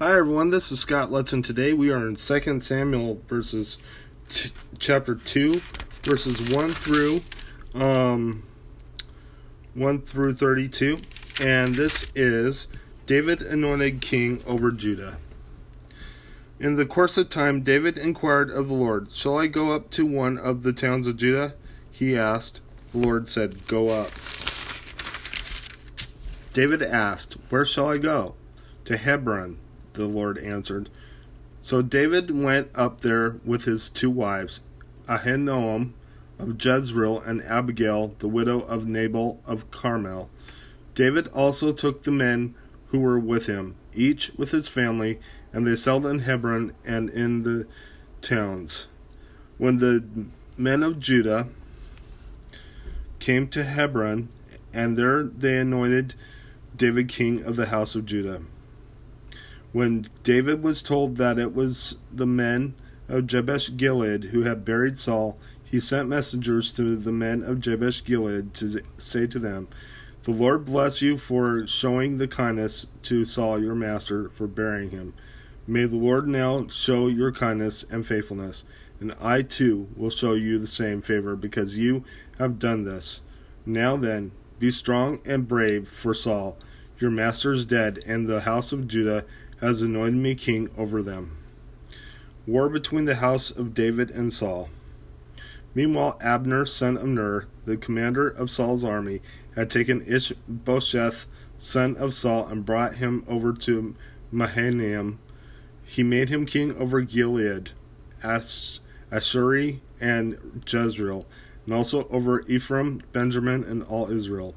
Hi everyone, this is Scott Letson. Today we are in 2 Samuel verses t- chapter 2 verses 1 through um 1 through 32 and this is David anointed king over Judah. In the course of time David inquired of the Lord, "Shall I go up to one of the towns of Judah?" he asked. The Lord said, "Go up." David asked, "Where shall I go?" "To Hebron." The Lord answered. So David went up there with his two wives, Ahinoam of Jezreel and Abigail, the widow of Nabal of Carmel. David also took the men who were with him, each with his family, and they settled in Hebron and in the towns. When the men of Judah came to Hebron, and there they anointed David king of the house of Judah. When David was told that it was the men of Jabesh Gilead who had buried Saul, he sent messengers to the men of Jabesh Gilead to say to them, The Lord bless you for showing the kindness to Saul your master for burying him. May the Lord now show your kindness and faithfulness, and I too will show you the same favor because you have done this. Now then, be strong and brave, for Saul, your master is dead, and the house of Judah has anointed me king over them. War between the house of David and Saul. Meanwhile, Abner, son of Ner, the commander of Saul's army, had taken Ishbosheth, son of Saul, and brought him over to Mahanaim. He made him king over Gilead, Ash- Ashuri, and Jezreel, and also over Ephraim, Benjamin, and all Israel.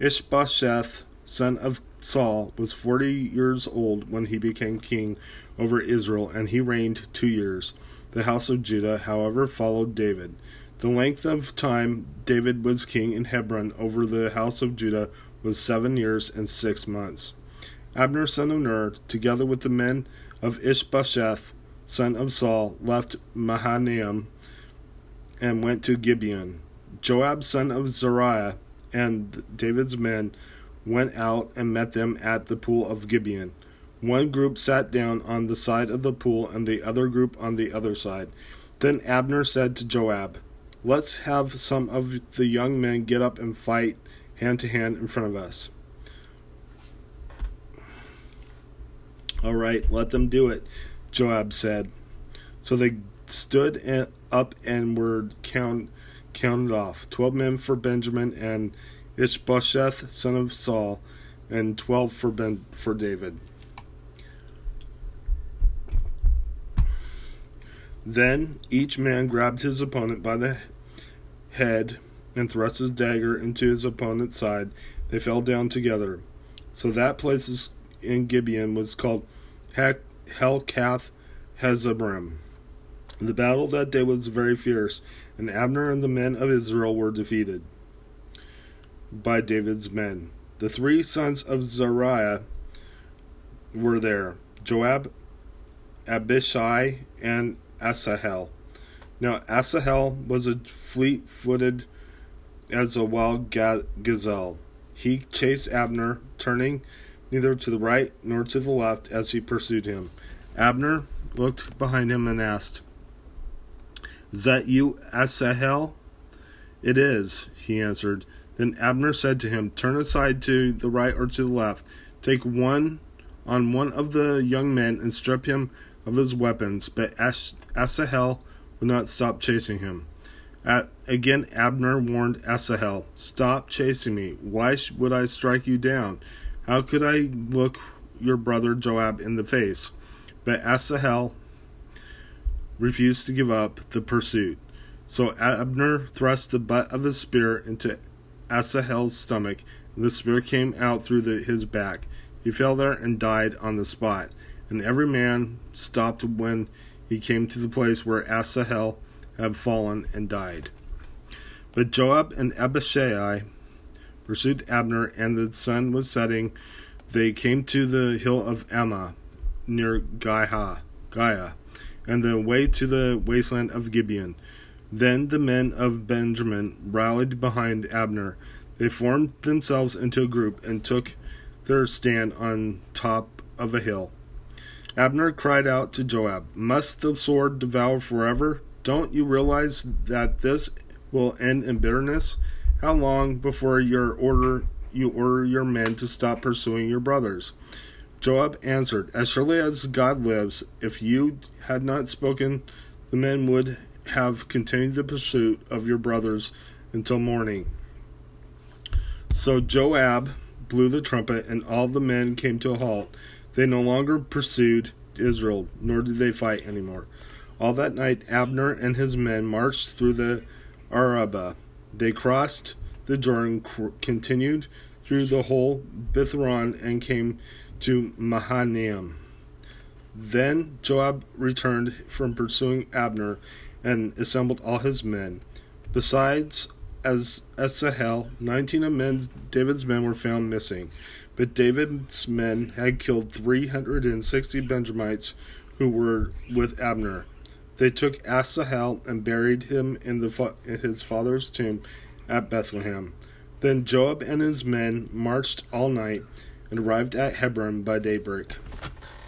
Ishbosheth, son of Saul was forty years old when he became king over Israel, and he reigned two years. The house of Judah, however, followed David. The length of time David was king in Hebron over the house of Judah was seven years and six months. Abner son of Ner, together with the men of Ishbosheth, son of Saul, left Mahanaim and went to Gibeon. Joab son of Zeruiah and David's men went out and met them at the pool of Gibeon. One group sat down on the side of the pool, and the other group on the other side. Then Abner said to Joab, Let's have some of the young men get up and fight hand to hand in front of us. All right, let them do it, Joab said. So they stood up and were count, counted off twelve men for Benjamin and Ishbosheth, son of Saul, and twelve for ben, for David. Then each man grabbed his opponent by the head and thrust his dagger into his opponent's side. They fell down together. So that place in Gibeon was called Helkath Hazebrim. The battle that day was very fierce, and Abner and the men of Israel were defeated by David's men. The three sons of Zariah were there Joab, Abishai, and Asahel. Now, Asahel was a fleet footed as a wild gazelle. He chased Abner, turning neither to the right nor to the left as he pursued him. Abner looked behind him and asked, Is that you, Asahel? It is, he answered. Then Abner said to him, Turn aside to the right or to the left. Take one on one of the young men and strip him of his weapons. But Asahel would not stop chasing him. At, again, Abner warned Asahel, Stop chasing me. Why would I strike you down? How could I look your brother Joab in the face? But Asahel refused to give up the pursuit. So Abner thrust the butt of his spear into Asahel's stomach, and the spear came out through the, his back. He fell there and died on the spot. And every man stopped when he came to the place where Asahel had fallen and died. But Joab and Abishai pursued Abner, and the sun was setting. They came to the hill of Ammah, near Giah, Giah, and the way to the wasteland of Gibeon. Then the men of Benjamin rallied behind Abner. They formed themselves into a group and took their stand on top of a hill. Abner cried out to Joab, Must the sword devour forever? Don't you realize that this will end in bitterness? How long before your order you order your men to stop pursuing your brothers? Joab answered, As surely as God lives, if you had not spoken, the men would have continued the pursuit of your brothers until morning. So Joab blew the trumpet, and all the men came to a halt. They no longer pursued Israel, nor did they fight anymore. All that night, Abner and his men marched through the Arabah. They crossed the Jordan, continued through the whole Bithron, and came to Mahanaim. Then Joab returned from pursuing Abner and assembled all his men. Besides as Asahel, nineteen of men, David's men were found missing. But David's men had killed three hundred and sixty Benjamites who were with Abner. They took Asahel and buried him in, the, in his father's tomb at Bethlehem. Then Joab and his men marched all night and arrived at Hebron by daybreak.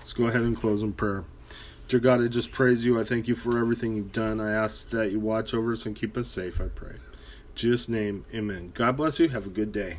Let's go ahead and close in prayer. Dear God, I just praise you. I thank you for everything you've done. I ask that you watch over us and keep us safe, I pray. In Jesus' name, amen. God bless you. Have a good day.